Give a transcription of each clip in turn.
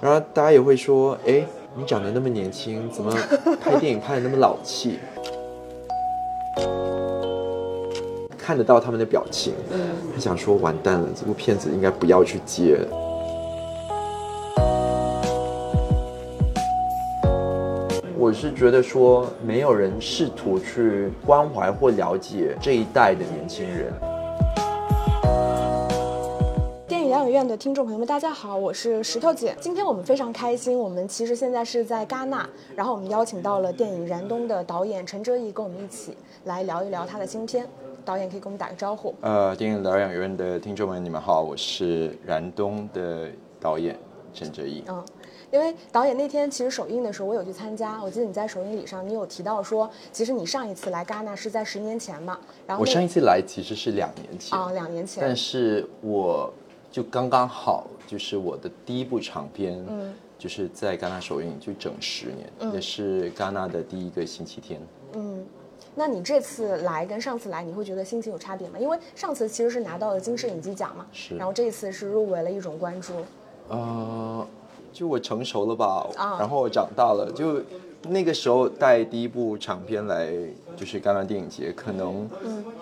然后大家也会说，哎，你长得那么年轻，怎么拍电影拍的那么老气？看得到他们的表情，他想说完蛋了，这部片子应该不要去接。我是觉得说，没有人试图去关怀或了解这一代的年轻人。院的听众朋友们，大家好，我是石头姐。今天我们非常开心，我们其实现在是在戛纳，然后我们邀请到了电影《燃冬》的导演陈哲艺，跟我们一起来聊一聊他的新片。导演可以跟我们打个招呼。呃，电影疗养院的听众们，你们好，我是《燃冬》的导演陈哲艺。嗯，因为导演那天其实首映的时候，我有去参加。我记得你在首映礼上，你有提到说，其实你上一次来戛纳是在十年前嘛。然后我上一次来其实是两年前。啊，两年前。但是我就刚刚好，就是我的第一部长片，嗯，就是在戛纳首映就整十年，也是戛纳的第一个星期天。嗯。那你这次来跟上次来，你会觉得心情有差别吗？因为上次其实是拿到了金摄影机奖嘛，是。然后这一次是入围了一种关注。呃，就我成熟了吧，然后我长大了，就那个时候带第一部长片来，就是戛纳电影节，可能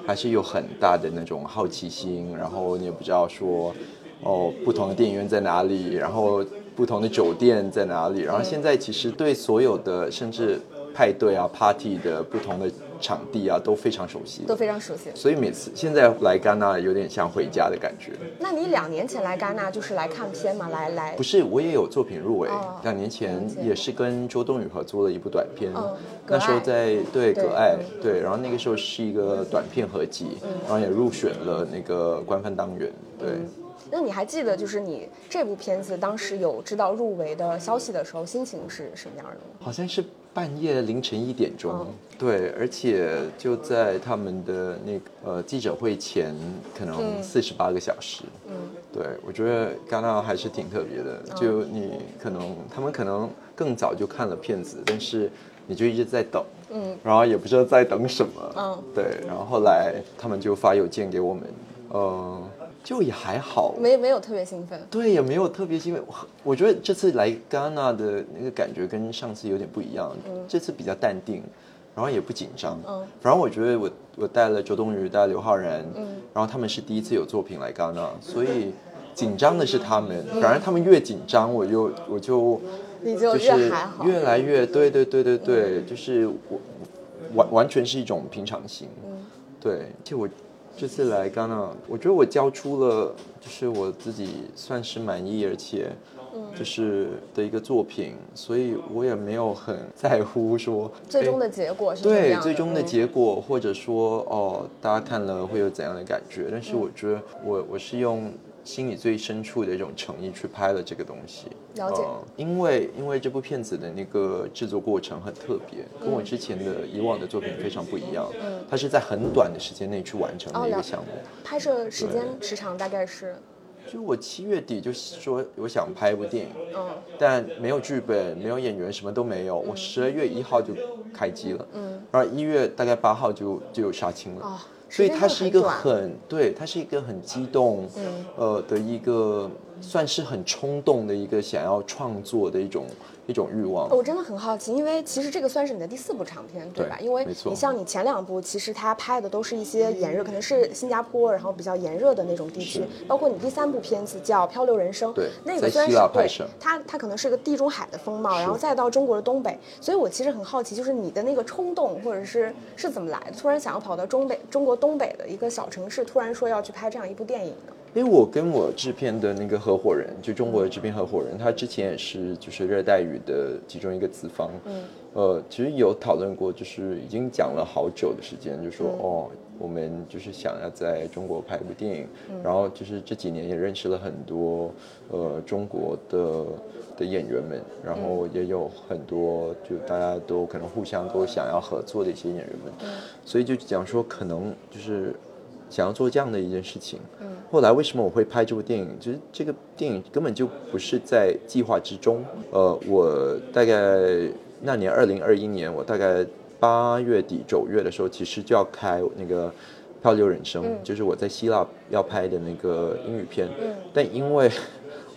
还是有很大的那种好奇心，然后你也不知道说，哦，不同的电影院在哪里，然后不同的酒店在哪里，然后现在其实对所有的甚至派对啊、party 的不同的。场地啊都非常熟悉，都非常熟悉，所以每次现在来戛纳有点像回家的感觉。那你两年前来戛纳就是来看片吗？来来，不是，我也有作品入围。两年前也是跟周冬雨合作了一部短片，那时候在对《葛爱》对，然后那个时候是一个短片合集，然后也入选了那个官方单元。对，那你还记得就是你这部片子当时有知道入围的消息的时候，心情是什么样的吗？好像是。半夜凌晨一点钟，对，而且就在他们的那个呃记者会前，可能四十八个小时。嗯，对，我觉得戛纳还是挺特别的。就你可能他们可能更早就看了片子，但是你就一直在等，嗯，然后也不知道在等什么，嗯，对，然后后来他们就发邮件给我们，嗯。就也还好，没没有特别兴奋，对，也没有特别兴奋。我我觉得这次来戛纳的那个感觉跟上次有点不一样，这次比较淡定，然后也不紧张。嗯，反正我觉得我我带了周冬雨，带了刘昊然，嗯，然后他们是第一次有作品来戛纳，所以紧张的是他们。反而他们越紧张，我就我就你就越还好，越来越对对对对对，就是我完完全是一种平常心。嗯，对，就我。这次来戛纳，我觉得我交出了，就是我自己算是满意，而且，就是的一个作品，所以我也没有很在乎说最终的结果是对最终的结果，或者说哦，大家看了会有怎样的感觉？但是我觉得我我是用。心里最深处的一种诚意去拍了这个东西，了解。因为因为这部片子的那个制作过程很特别，跟我之前的以往的作品非常不一样。嗯，它是在很短的时间内去完成的一个项目。拍摄时间时长大概是？就我七月底就说我想拍一部电影，嗯，但没有剧本，没有演员，什么都没有。我十二月一号就开机了，嗯，然后一月大概八号就就有杀青了。所以它是一个很对，它是一个很激动，呃的一个算是很冲动的一个想要创作的一种。一种欲望，我真的很好奇，因为其实这个算是你的第四部长片，对吧？因为你像你前两部，其实它拍的都是一些炎热，可能是新加坡，然后比较炎热的那种地区。包括你第三部片子叫《漂流人生》，对，那个虽然是对，它它可能是个地中海的风貌，然后再到中国的东北。所以我其实很好奇，就是你的那个冲动，或者是是怎么来的？突然想要跑到中北中国东北的一个小城市，突然说要去拍这样一部电影呢？因为我跟我制片的那个合伙人，就中国的制片合伙人，他之前也是就是热带雨的其中一个资方，嗯，呃，其实有讨论过，就是已经讲了好久的时间，就说哦，我们就是想要在中国拍一部电影，然后就是这几年也认识了很多呃中国的的演员们，然后也有很多就大家都可能互相都想要合作的一些演员们，所以就讲说可能就是。想要做这样的一件事情，嗯，后来为什么我会拍这部电影？就是这个电影根本就不是在计划之中。呃，我大概那年二零二一年，我大概八月底九月的时候，其实就要开那个《漂流人生》，就是我在希腊要拍的那个英语片。嗯，但因为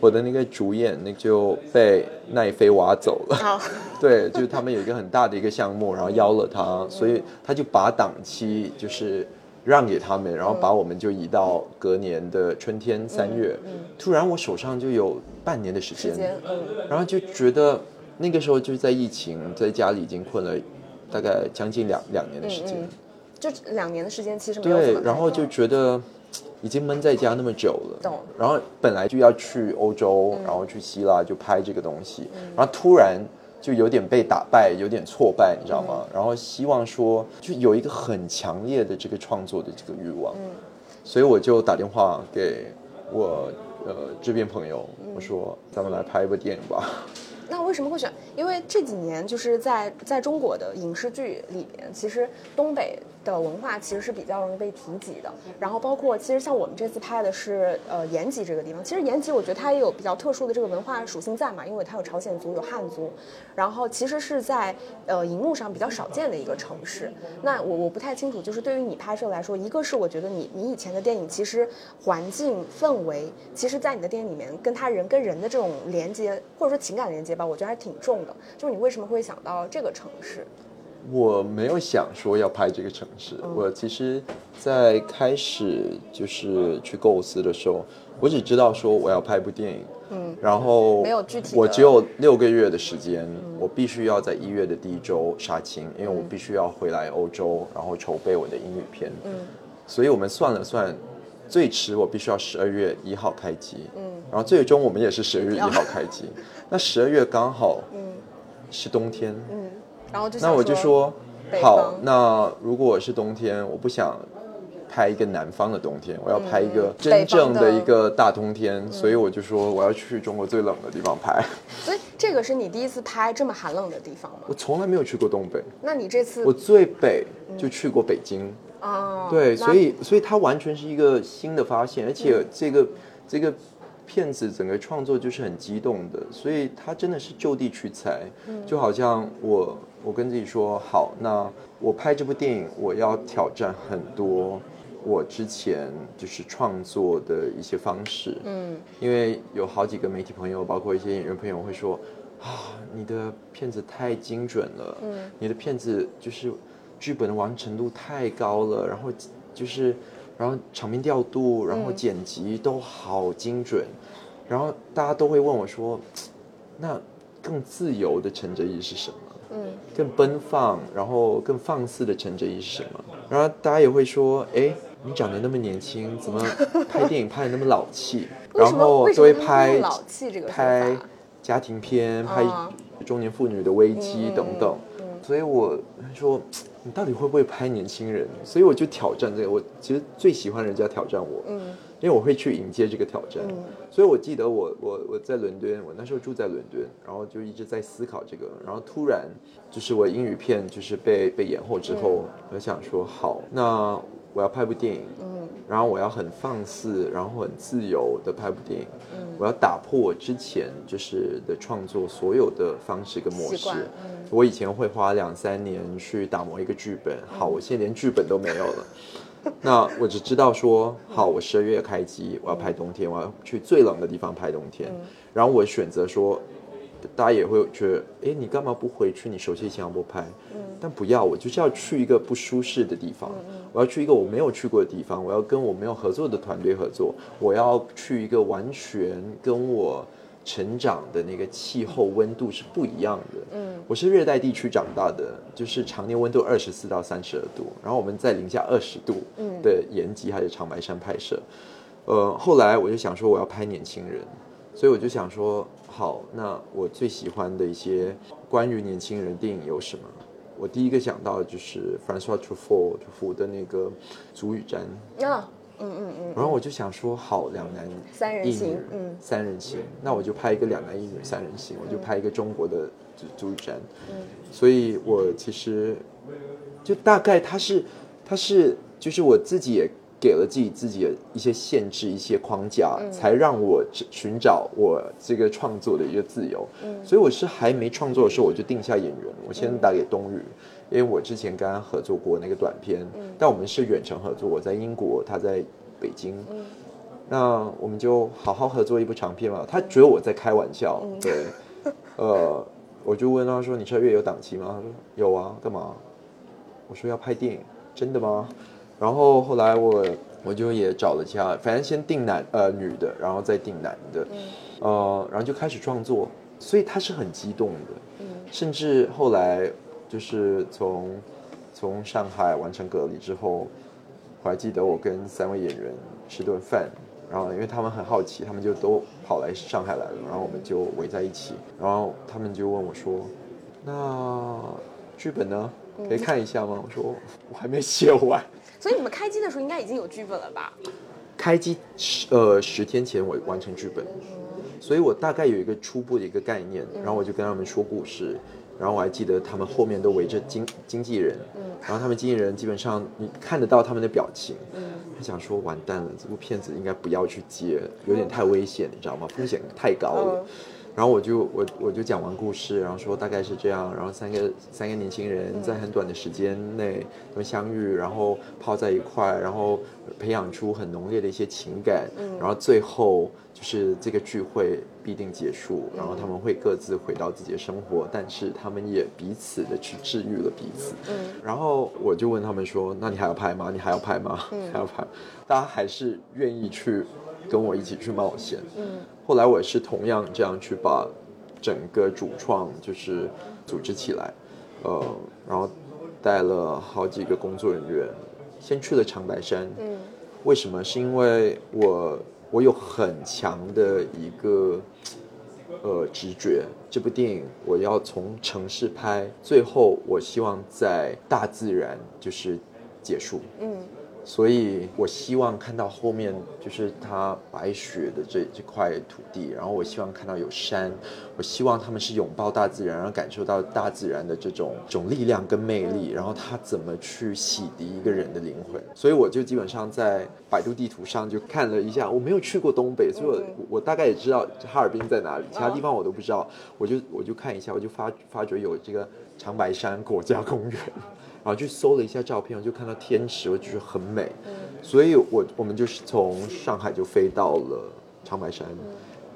我的那个主演那就被奈飞挖走了。好，对，就是他们有一个很大的一个项目，然后邀了他，所以他就把档期就是让给他们，然后把我们就移到隔年的春天三月。突然我手上就有半年的时间，然后就觉得那个时候就是在疫情，在家里已经困了大概将近两两年的时间。嗯就两年的时间其实没有对然后就觉得已经闷在家那么久了，懂。然后本来就要去欧洲，然后去希腊就拍这个东西，嗯。然后突然就有点被打败，有点挫败，你知道嗯吗？然后希望说就有一个很强烈的这个创作的这个欲望，嗯所以我就打电话给我呃这边朋友，嗯我说咱们来拍一部电影吧。那为什么会选？因为这几年就是在在中国的影视剧里面，其实东北的文化其实是比较容易被提及的。然后包括其实像我们这次拍的是呃延吉这个地方，其实延吉我觉得它也有比较特殊的这个文化属性在嘛，因为它有朝鲜族有汉族，然后其实是在呃荧幕上比较少见的一个城市。那我我不太清楚，就是对于你拍摄来说，一个是我觉得你你以前的电影其实环境氛围，其实在你的电影里面跟他人跟人的这种连接或者说情感连接吧，我觉得还挺重的。就是你为什么会想到这个城市？我没有想说要拍这个城市，我其实，在开始就是去构思的时候，我只知道说我要拍部电影，嗯，然后没有具体我只有六个月的时间，我必须要在一月的第一周杀青，因为我必须要回来欧洲，然后筹备我的英语片，嗯，所以我们算了算，最迟我必须要十二月一号开机，嗯，然后最终我们也是十二月一号开机，那十二月刚好，嗯，是冬天，嗯，然后就那我就说，好，那如果我是冬天，我不想拍一个南方的冬天，我要拍一个真正的一个大冬天，所以我就说我要去中国最冷的地方拍。所以这个是你第一次拍这么寒冷的地方吗我？从来没有去过东北，那你这次我最北就去过北京。哦，对，所以所以它完全是一个新的发现，而且这个这个片子整个创作就是很激动的，所以它真的是就地取材，就好像我我跟自己说，好，那我拍这部电影，我要挑战很多我之前就是创作的一些方式，嗯，因为有好几个媒体朋友，包括一些演员朋友会说。啊，你的片子太精准了，嗯，你的片子就是剧本的完成度太高了，然后就是，然后场面调度，然后剪辑都好精准，然后大家都会问我说，那更自由的陈哲艺是什么？嗯，更奔放，然后更放肆的陈哲艺是什么？然后大家也会说，哎，你长得那么年轻，怎么拍电影拍的那么老气？然后为什都会拍老气这个拍？家庭片，拍啊中年妇女的危机等等。所以我说，你到底会不会拍年轻人？所以我就挑战这个。我其实最喜欢人家挑战我，嗯，因为我会去迎接这个挑战。所以我记得我我我在伦敦，我那时候住在伦敦，然后就一直在思考这个。然后突然就是我英语片就是被被延后之后，我想说，好，那我要拍部电影，嗯，然后我要很放肆，然后很自由的拍部电影，嗯，我要打破我之前就是的创作所有的方式跟模式，嗯。我以前会花两三年去打磨一个剧本，好，我现在连剧本都没有了。那我只知道说，好，我十二月开机，我要拍冬天，我要去最冷的地方拍冬天。然后我选择说，大家也会觉得，哎，你干嘛不回去你熟悉的新加坡拍？但不要，我就是要去一个不舒适的地方，我要去一个我没有去过的地方，我要跟我没有合作的团队合作，我要去一个完全跟我成长的那个气候温度是不一样的。嗯，我是热带地区长大的，就是常年温度二十四到三十二度，然后我们在零下二十度的延吉还是长白山拍摄。呃，后来我就想说我要拍年轻人，所以我就想说，好，那我最喜欢的一些关于年轻人电影有什么？我第一个想到的就是 Francois Truffaut 的那个《足与战》，啊，嗯嗯嗯，然后我就想说，好，两男三人行嗯。三人行，那我就拍一个两男一女三人行，我就拍一个中国的足足嗯，所以我其实就大概他是他是就是我自己也给了自己自己的一些限制一些框架，嗯才让我寻找我这个创作的一个自由，嗯，所以我是还没创作的时候我就定下演员，我先打给冬雨。因为我之前跟他合作过那个短片，但我们是远程合作，我在英国，他在北京，那我们就好好合作一部长片嘛。他觉得我在开玩笑，对，呃，我就问他说：“你十二月有档期吗？”他说：“有啊，干嘛？”我说：“要拍电影，真的吗？”然后后来我我就也找了其他，反正先定男呃女的，然后再定男的，呃，然后就开始创作，所以他是很激动的，甚至后来就是从从上海完成隔离之后，我还记得我跟三位演员吃顿饭，然后因为他们很好奇，他们就都跑来上海来了，然后我们就围在一起，然后他们就问我说：“那剧本呢？可以看一下吗？”我说：“我还没写完。”所以你们开机的时候应该已经有剧本了吧？开机十呃十天前我完成剧本，所以我大概有一个初步的一个概念，然后我就跟他们说故事，然后我还记得他们后面都围着经经纪人，然后他们经纪人基本上你看得到他们的表情，他想说完蛋了，这部片子应该不要去接，有点太危险，你知道吗？风险太高了。然后我就我我就讲完故事，然后说大概是这样，然后三个三个年轻人在很短的时间内他们相遇，然后泡在一块，然后培养出很浓烈的一些情感，然后最后就是这个聚会必定结束，然后他们会各自回到自己的生活，但是他们也彼此的去治愈了彼此。嗯，然后我就问他们说：“那你还要拍吗？你还要拍吗？还要拍？”大家还是愿意去跟我一起去冒险。嗯。后来我也是同样这样去把整个主创就是组织起来，呃，然后带了好几个工作人员，先去了长白山。嗯，为什么？是因为我我有很强的一个呃直觉，这部电影我要从城市拍，最后我希望在大自然就是结束。嗯。所以我希望看到后面就是它白雪的这这块土地，然后我希望看到有山，我希望他们是拥抱大自然，然后感受到大自然的这种种力量跟魅力，然后它怎么去洗涤一个人的灵魂。所以我就基本上在百度地图上就看了一下，我没有去过东北，所以我我大概也知道哈尔滨在哪里，其他地方我都不知道，我就我就看一下，我就发发觉有这个长白山国家公园。然后去搜了一下照片，我就看到天池，我觉得很美，所以我我们就是从上海就飞到了长白山，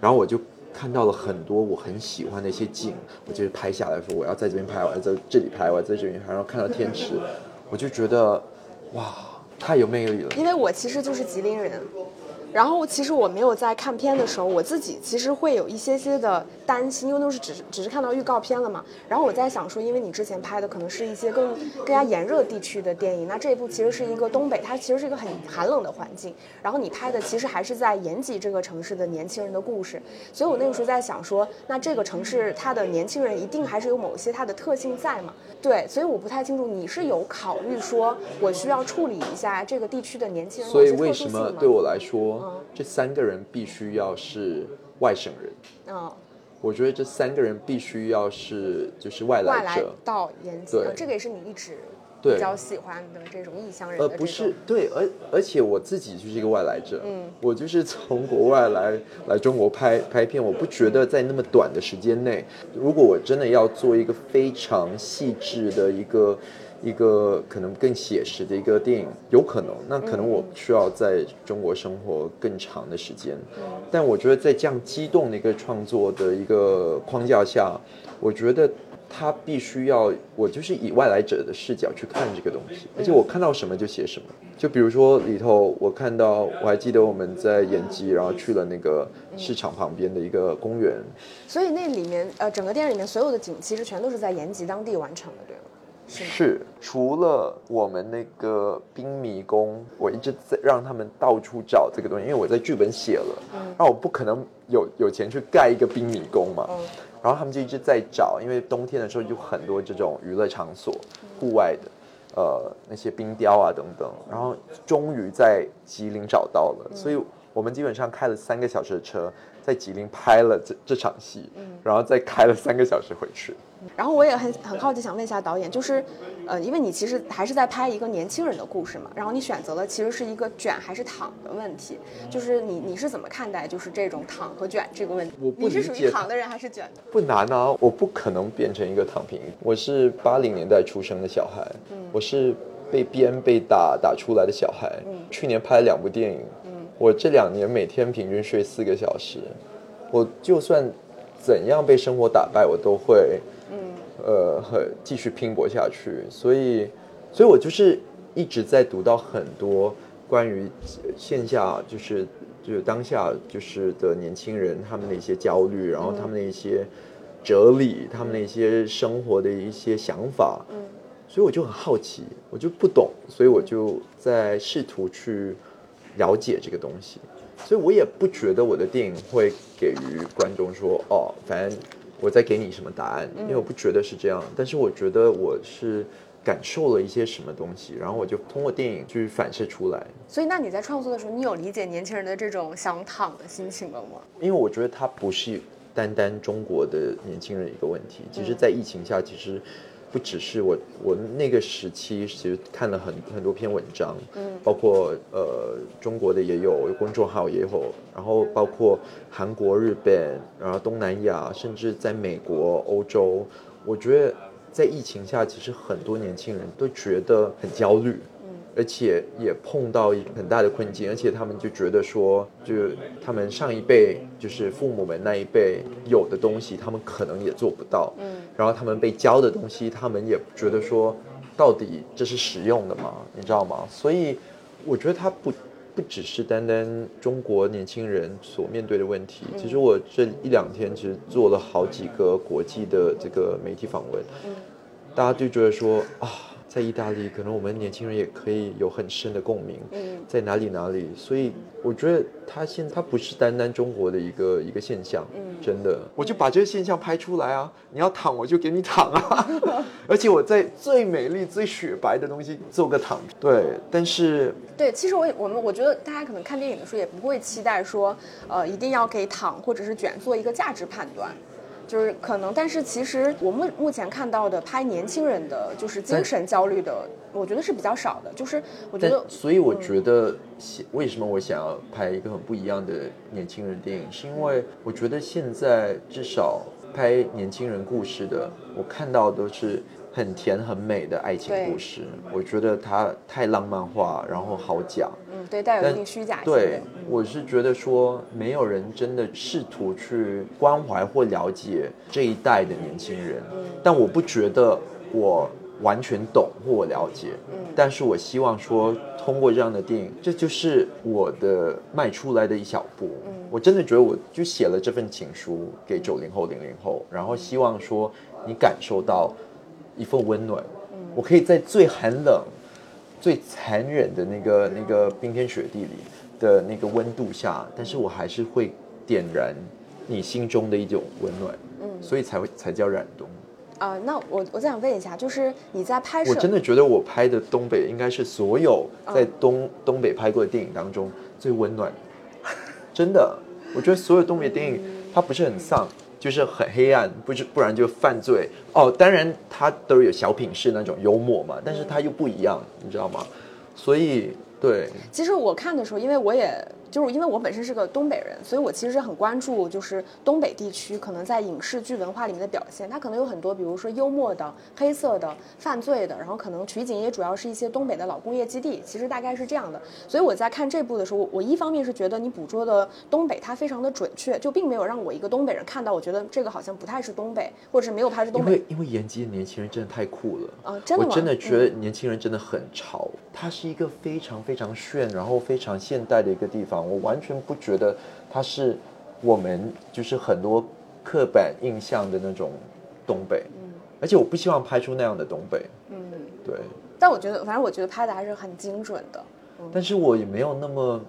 然后我就看到了很多我很喜欢的一些景，我就拍下来说我要在这边拍，我要在这里拍，我要在这边拍，然后看到天池，我就觉得哇，太有魅力了。因为我其实就是吉林人。然后其实我没有在看片的时候，我自己其实会有一些些的担心，因为都是只是只是看到预告片了嘛。然后我在想说，因为你之前拍的可能是一些更更加炎热地区的电影，那这一部其实是一个东北，它其实是一个很寒冷的环境。然后你拍的其实还是在延吉这个城市的年轻人的故事，所以我那个时候在想说，那这个城市它的年轻人一定还是有某些它的特性在嘛？对，所以我不太清楚你是有考虑说我需要处理一下这个地区的年轻人所以为什么对我来说？这三个人必须要是外省人。嗯，我觉得这三个人必须要是就是外来者到延吉。这个也是你一直比较喜欢的这种异乡人。呃，不是，对，而而且我自己就是一个外来者。嗯，我就是从国外来来中国拍拍片，我不觉得在那么短的时间内，如果我真的要做一个非常细致的一个。一个可能更写实的一个电影，有可能，那可能我需要在中国生活更长的时间。但我觉得在这样激动的一个创作的一个框架下，我觉得他必须要，我就是以外来者的视角去看这个东西，而且我看到什么就写什么。就比如说里头，我看到，我还记得我们在延吉，然后去了那个市场旁边的一个公园。所以那里面，呃，整个电影里面所有的景其实全都是在延吉当地完成的，对吗？是，除了我们那个冰迷宫，我一直在让他们到处找这个东西，因为我在剧本写了，那我不可能有有钱去盖一个冰迷宫嘛。然后他们就一直在找，因为冬天的时候就很多这种娱乐场所，户外的，呃，那些冰雕啊等等。然后终于在吉林找到了，所以我们基本上开了三个小时的车，在吉林拍了这这场戏，然后再开了三个小时回去。然后我也很很好奇，想问一下导演，就是，呃，因为你其实还是在拍一个年轻人的故事嘛，然后你选择了其实是一个卷还是躺的问题，就是你你是怎么看待就是这种躺和卷这个问题？我不你是属于躺的人还是卷的？不难啊，我不可能变成一个躺平。我是八零年代出生的小孩，我是被鞭被打打出来的小孩。去年拍了两部电影，我这两年每天平均睡四个小时，我就算怎样被生活打败，我都会，嗯，呃，很继续拼搏下去。所以，所以我就是一直在读到很多关于线下，就是就是当下就是的年轻人他们的一些焦虑，然后他们的一些哲理，他们的一些生活的一些想法，嗯，所以我就很好奇，我就不懂，所以我就在试图去。了解这个东西，所以我也不觉得我的电影会给予观众说哦，反正我在给你什么答案，因为我不觉得是这样。但是我觉得我是感受了一些什么东西，然后我就通过电影去反射出来。所以，那你在创作的时候，你有理解年轻人的这种想躺的心情了吗？因为我觉得它不是单单中国的年轻人一个问题，其实，在疫情下，其实。不只是我，我那个时期其实看了很很多篇文章，嗯，包括呃中国的也有公众号也有，然后包括韩国、日本，然后东南亚，甚至在美国、欧洲，我觉得在疫情下，其实很多年轻人都觉得很焦虑。而且也碰到一很大的困境，而且他们就觉得说，就他们上一辈就是父母们那一辈有的东西，他们可能也做不到。嗯，然后他们被教的东西，他们也觉得说，到底这是实用的吗？你知道吗？所以我觉得他不不只是单单中国年轻人所面对的问题。其实我这一两天其实做了好几个国际的这个媒体访问，大家就觉得说啊。在意大利，可能我们年轻人也可以有很深的共鸣。嗯，在哪里哪里，所以我觉得它现它不是单单中国的一个一个现象。嗯，真的，我就把这个现象拍出来啊！你要躺，我就给你躺啊！而且我在最美丽、最雪白的东西做个躺。对，但是对，其实我我们我觉得大家可能看电影的时候也不会期待说，呃，一定要给躺或者是卷做一个价值判断。就是可能，但是其实我目目前看到的拍年轻人的就是精神焦虑的，我觉得是比较少的。就是我觉得，所以我觉得，为什么我想要拍一个很不一样的年轻人电影，是因为我觉得现在至少拍年轻人故事的，我看到都是。很甜很美的爱情故事，我觉得它太浪漫化，然后好讲。嗯，对，带有一定虚假性。对，我是觉得说，没有人真的试图去关怀或了解这一代的年轻人。嗯，但我不觉得我完全懂或我了解。嗯，但是我希望说，通过这样的电影，这就是我的迈出来的一小步。嗯，我真的觉得，我就写了这份情书给九零后、零零后，然后希望说，你感受到。一份温暖，我可以在最寒冷、最残忍的那个那个冰天雪地里的那个温度下，但是我还是会点燃你心中的一种温暖，嗯，所以才会才叫染冬。啊，那我我再想问一下，就是你在拍摄，我真的觉得我拍的东北应该是所有在东东北拍过的电影当中最温暖，真的，我觉得所有东北电影它不是很丧。就是很黑暗，不是不然就犯罪哦。当然，他都有小品式那种幽默嘛，但是他又不一样，你知道吗？所以，对。其实我看的时候，因为我也。就是因为我本身是个东北人，所以我其实很关注，就是东北地区可能在影视剧文化里面的表现。它可能有很多，比如说幽默的、黑色的、犯罪的，然后可能取景也主要是一些东北的老工业基地。其实大概是这样的。所以我在看这部的时候，我一方面是觉得你捕捉的东北它非常的准确，就并没有让我一个东北人看到，我觉得这个好像不太是东北，或者是没有拍出东北。因为因为延吉的年轻人真的太酷了啊！真的我真的觉得年轻人真的很潮。它是一个非常非常炫，然后非常现代的一个地方。我完全不觉得它是我们就是很多刻板印象的那种东北，嗯，而且我不希望拍出那样的东北，嗯，对。但我觉得，反正我觉得拍的还是很精准的。但是我也没有那么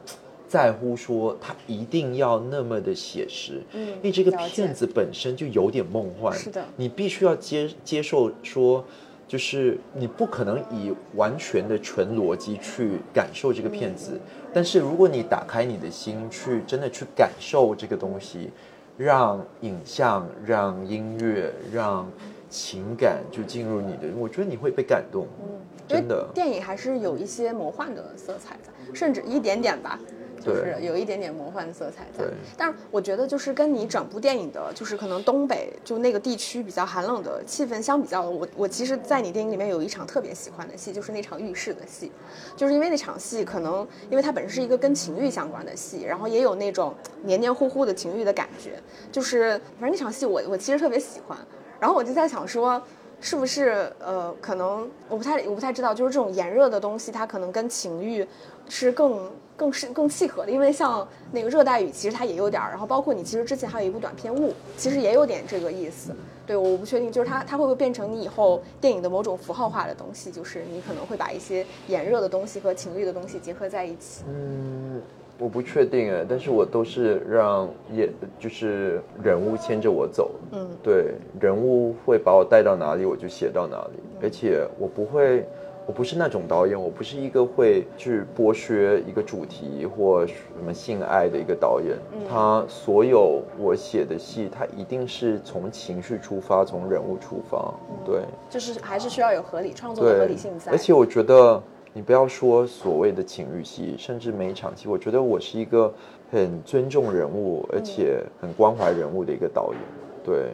在乎说它一定要那么的写实，嗯，因为这个片子本身就有点梦幻，是的，你必须要接接受说。就是你不可能以完全的纯逻辑去感受这个片子，但是如果你打开你的心去真的去感受这个东西，让影像、让音乐、让情感就进入你的，我觉得你会被感动。嗯，真的，电影还是有一些魔幻的色彩的，甚至一点点吧。就是有一点点魔幻的色彩在对。但是我觉得就是跟你整部电影的，就是可能东北就那个地区比较寒冷的气氛相比较，我我其实，在你电影里面有一场特别喜欢的戏，就是那场浴室的戏，就是因为那场戏可能因为它本身是一个跟情欲相关的戏，然后也有那种黏黏糊糊的情欲的感觉，就是反正那场戏我我其实特别喜欢，然后我就在想说。是不是呃，可能我不太我不太知道，就是这种炎热的东西，它可能跟情欲是更更是更契合的，因为像那个热带雨，其实它也有点儿，然后包括你其实之前还有一部短片雾，其实也有点这个意思。对，我不确定，就是它它会不会变成你以后电影的某种符号化的东西，就是你可能会把一些炎热的东西和情欲的东西结合在一起。嗯，我不确定哎，但是我都是让演就是人物牵着我走，嗯，对，人物会把我带到哪里，我就写到哪里，而且我不会，我不是那种导演，我不是一个会去剥削一个主题或什么性爱的一个导演，他所有我写的戏，他一定是从情绪出发，从人物出发，对。就是还是需要有合理创作的合理性在。而且我觉得，你不要说所谓的情欲戏，甚至每一场戏，我觉得我是一个很尊重人物，而且很关怀人物的一个导演。对，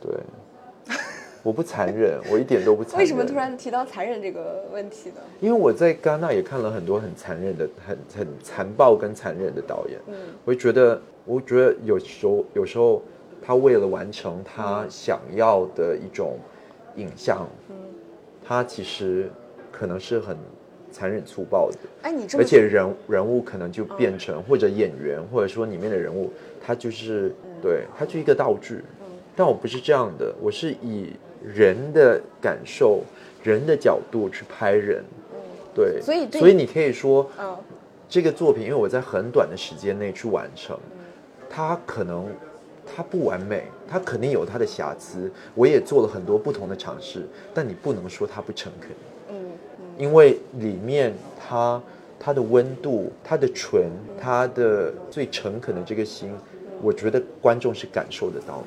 对，我不残忍，我一点都不残忍。为什么突然提到残忍这个问题呢？因为我在戛纳也看了很多很残忍的、很很残暴跟残忍的导演，嗯，我会觉得，我觉得有时候有时候他为了完成他想要的一种影像，嗯，他其实可能是很残忍粗暴的，哎，你这而且人人物可能就变成、或者演员或者说里面的人物，他就是、对他就一个道具，嗯但我不是这样的，我是以人的感受、人的角度去拍人，对，嗯所以所以你可以说，嗯。这个作品，因为我在很短的时间内去完成，它可能它不完美，它肯定有它的瑕疵，我也做了很多不同的尝试，但你不能说它不诚恳，因为里面它它的温度、它的纯、它的最诚恳的这个心，我觉得观众是感受得到的。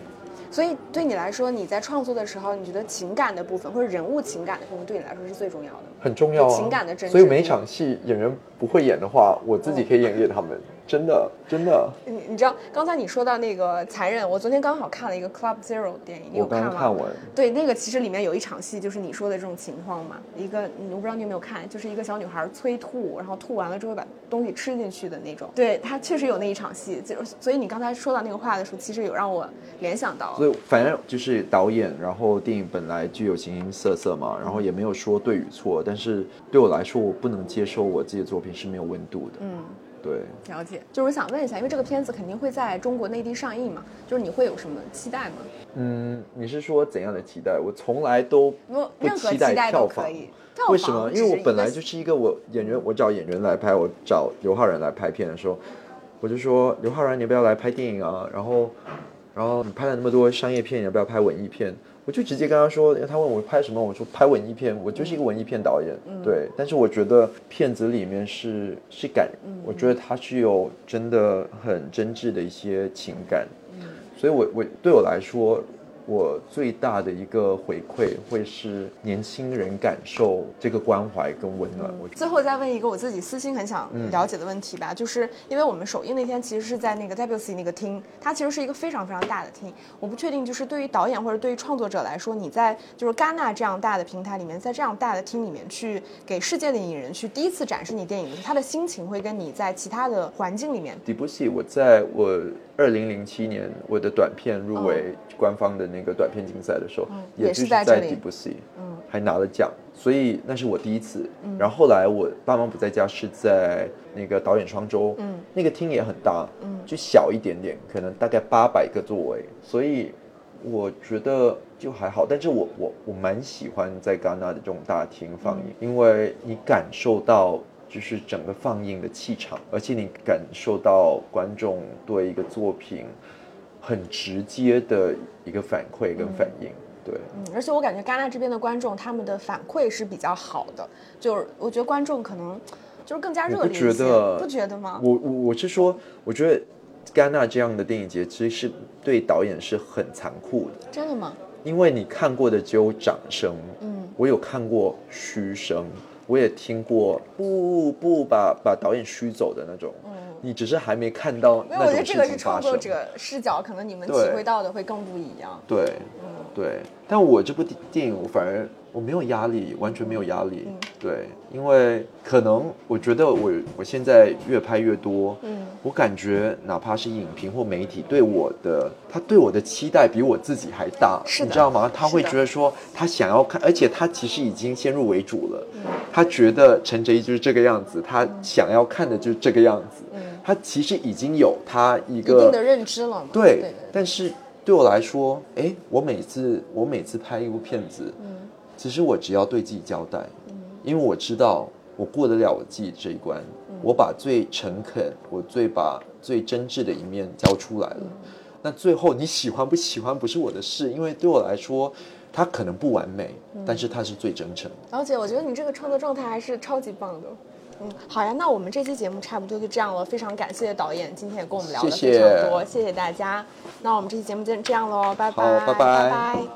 所以对你来说，你在创作的时候，你觉得情感的部分或者人物情感的部分，对你来说是最重要的？很重要啊，情感的真挚所以每一场戏演员不会演的话，我自己可以演给他们，真的真的。你你知道刚才你说到那个残忍，我昨天刚好看了一个 Club Zero 电影，你有我刚吗？刚看完，对，那个其实里面有一场戏，就是你说的这种情况嘛。一个我不知道你有没有看，就是一个小女孩催吐，然后吐完了之后把东西吃进去的那种。对，她确实有那一场戏，就所以你刚才说到那个话的时候，其实有让我联想到。所以反正就是导演，然后电影本来具有形形色色嘛，然后也没有说对与错，但是对我来说，我不能接受我自己的作品是没有温度的。嗯，对，了解。就是我想问一下，因为这个片子肯定会在中国内地上映嘛，就是你会有什么期待吗？嗯，你是说怎样的期待？我从来都不，任何期待票房。都可以。为什么？因为我本来就是一个我演员，我找演员来拍，我找刘昊然来拍片的时候，我就说刘昊然，你要不要来拍电影啊？然后，然后你拍了那么多商业片，你要不要拍文艺片？我就直接跟他说，他问我拍什么，我说拍文艺片，我就是一个文艺片导演，对。但是我觉得片子里面是是感，我觉得他是有真的很真挚的一些情感，所以我我对我来说，我最大的一个回馈会是年轻人感受这个关怀跟温暖。最后再问一个我自己私心很想了解的问题吧，就是因为我们首映那天其实是在那个 Debussy 那个厅，它其实是一个非常非常大的厅。我不确定，就是对于导演或者对于创作者来说，你在就是戛纳这样大的平台里面，在这样大的厅里面去给世界的影人去第一次展示你电影的时候，他的心情会跟你在其他的环境里面迪布西，我在我二零零七年我的短片入围官方的那个短片竞赛的时候，嗯也也是就是在在这里迪布西，嗯还拿了奖，所以那是我第一次。然后后来我爸妈不在家，是在那个导演双周，嗯那个厅也很大，嗯就小一点点，可能大概八百个座位，所以我觉得就还好。但是我我我蛮喜欢在戛纳的这种大厅放映，嗯因为你感受到。就是整个放映的气场，而且你感受到观众对一个作品很直接的一个反馈跟反应，对。嗯，而且我感觉戛纳这边的观众他们的反馈是比较好的，就是我觉得观众可能就是更加热烈一些，觉得不觉得吗？我我我是说，我觉得戛纳这样的电影节其实是对导演是很残酷的，真的吗？因为你看过的只有掌声，嗯我有看过嘘声，我也听过不不把把导演虚走的那种，你只是还没看到因为我觉得这个是。创作者视角，可能你们体会到的会更不一样。对，对，但我这部电电影我反而我没有压力，完全没有压力。对，因为可能我觉得我我现在越拍越多，嗯，我感觉哪怕是影评或媒体对我的，他对我的期待比我自己还大，是你知道吗？他会觉得说他想要看，而且他其实已经先入为主了，嗯他觉得陈哲一就是这个样子，他想要看的就是这个样子，他其实已经有他一一个定的认知了嘛？对，对但是对我来说，哎，我每次我每次拍一部片子，其实我只要对自己交代，因为我知道我过得了我自己这一关，我把最诚恳，我最把最真挚的一面交出来了。那最后你喜欢不喜欢不是我的事，因为对我来说，它可能不完美，但是它是最真诚。而且我觉得你这个创作状态还是超级棒的。嗯，好呀，那我们这期节目差不多就这样了，非常感谢导演今天也跟我们聊的谢非常谢多，谢谢大家。那我们这期节目就这样喽，拜拜，拜拜。拜拜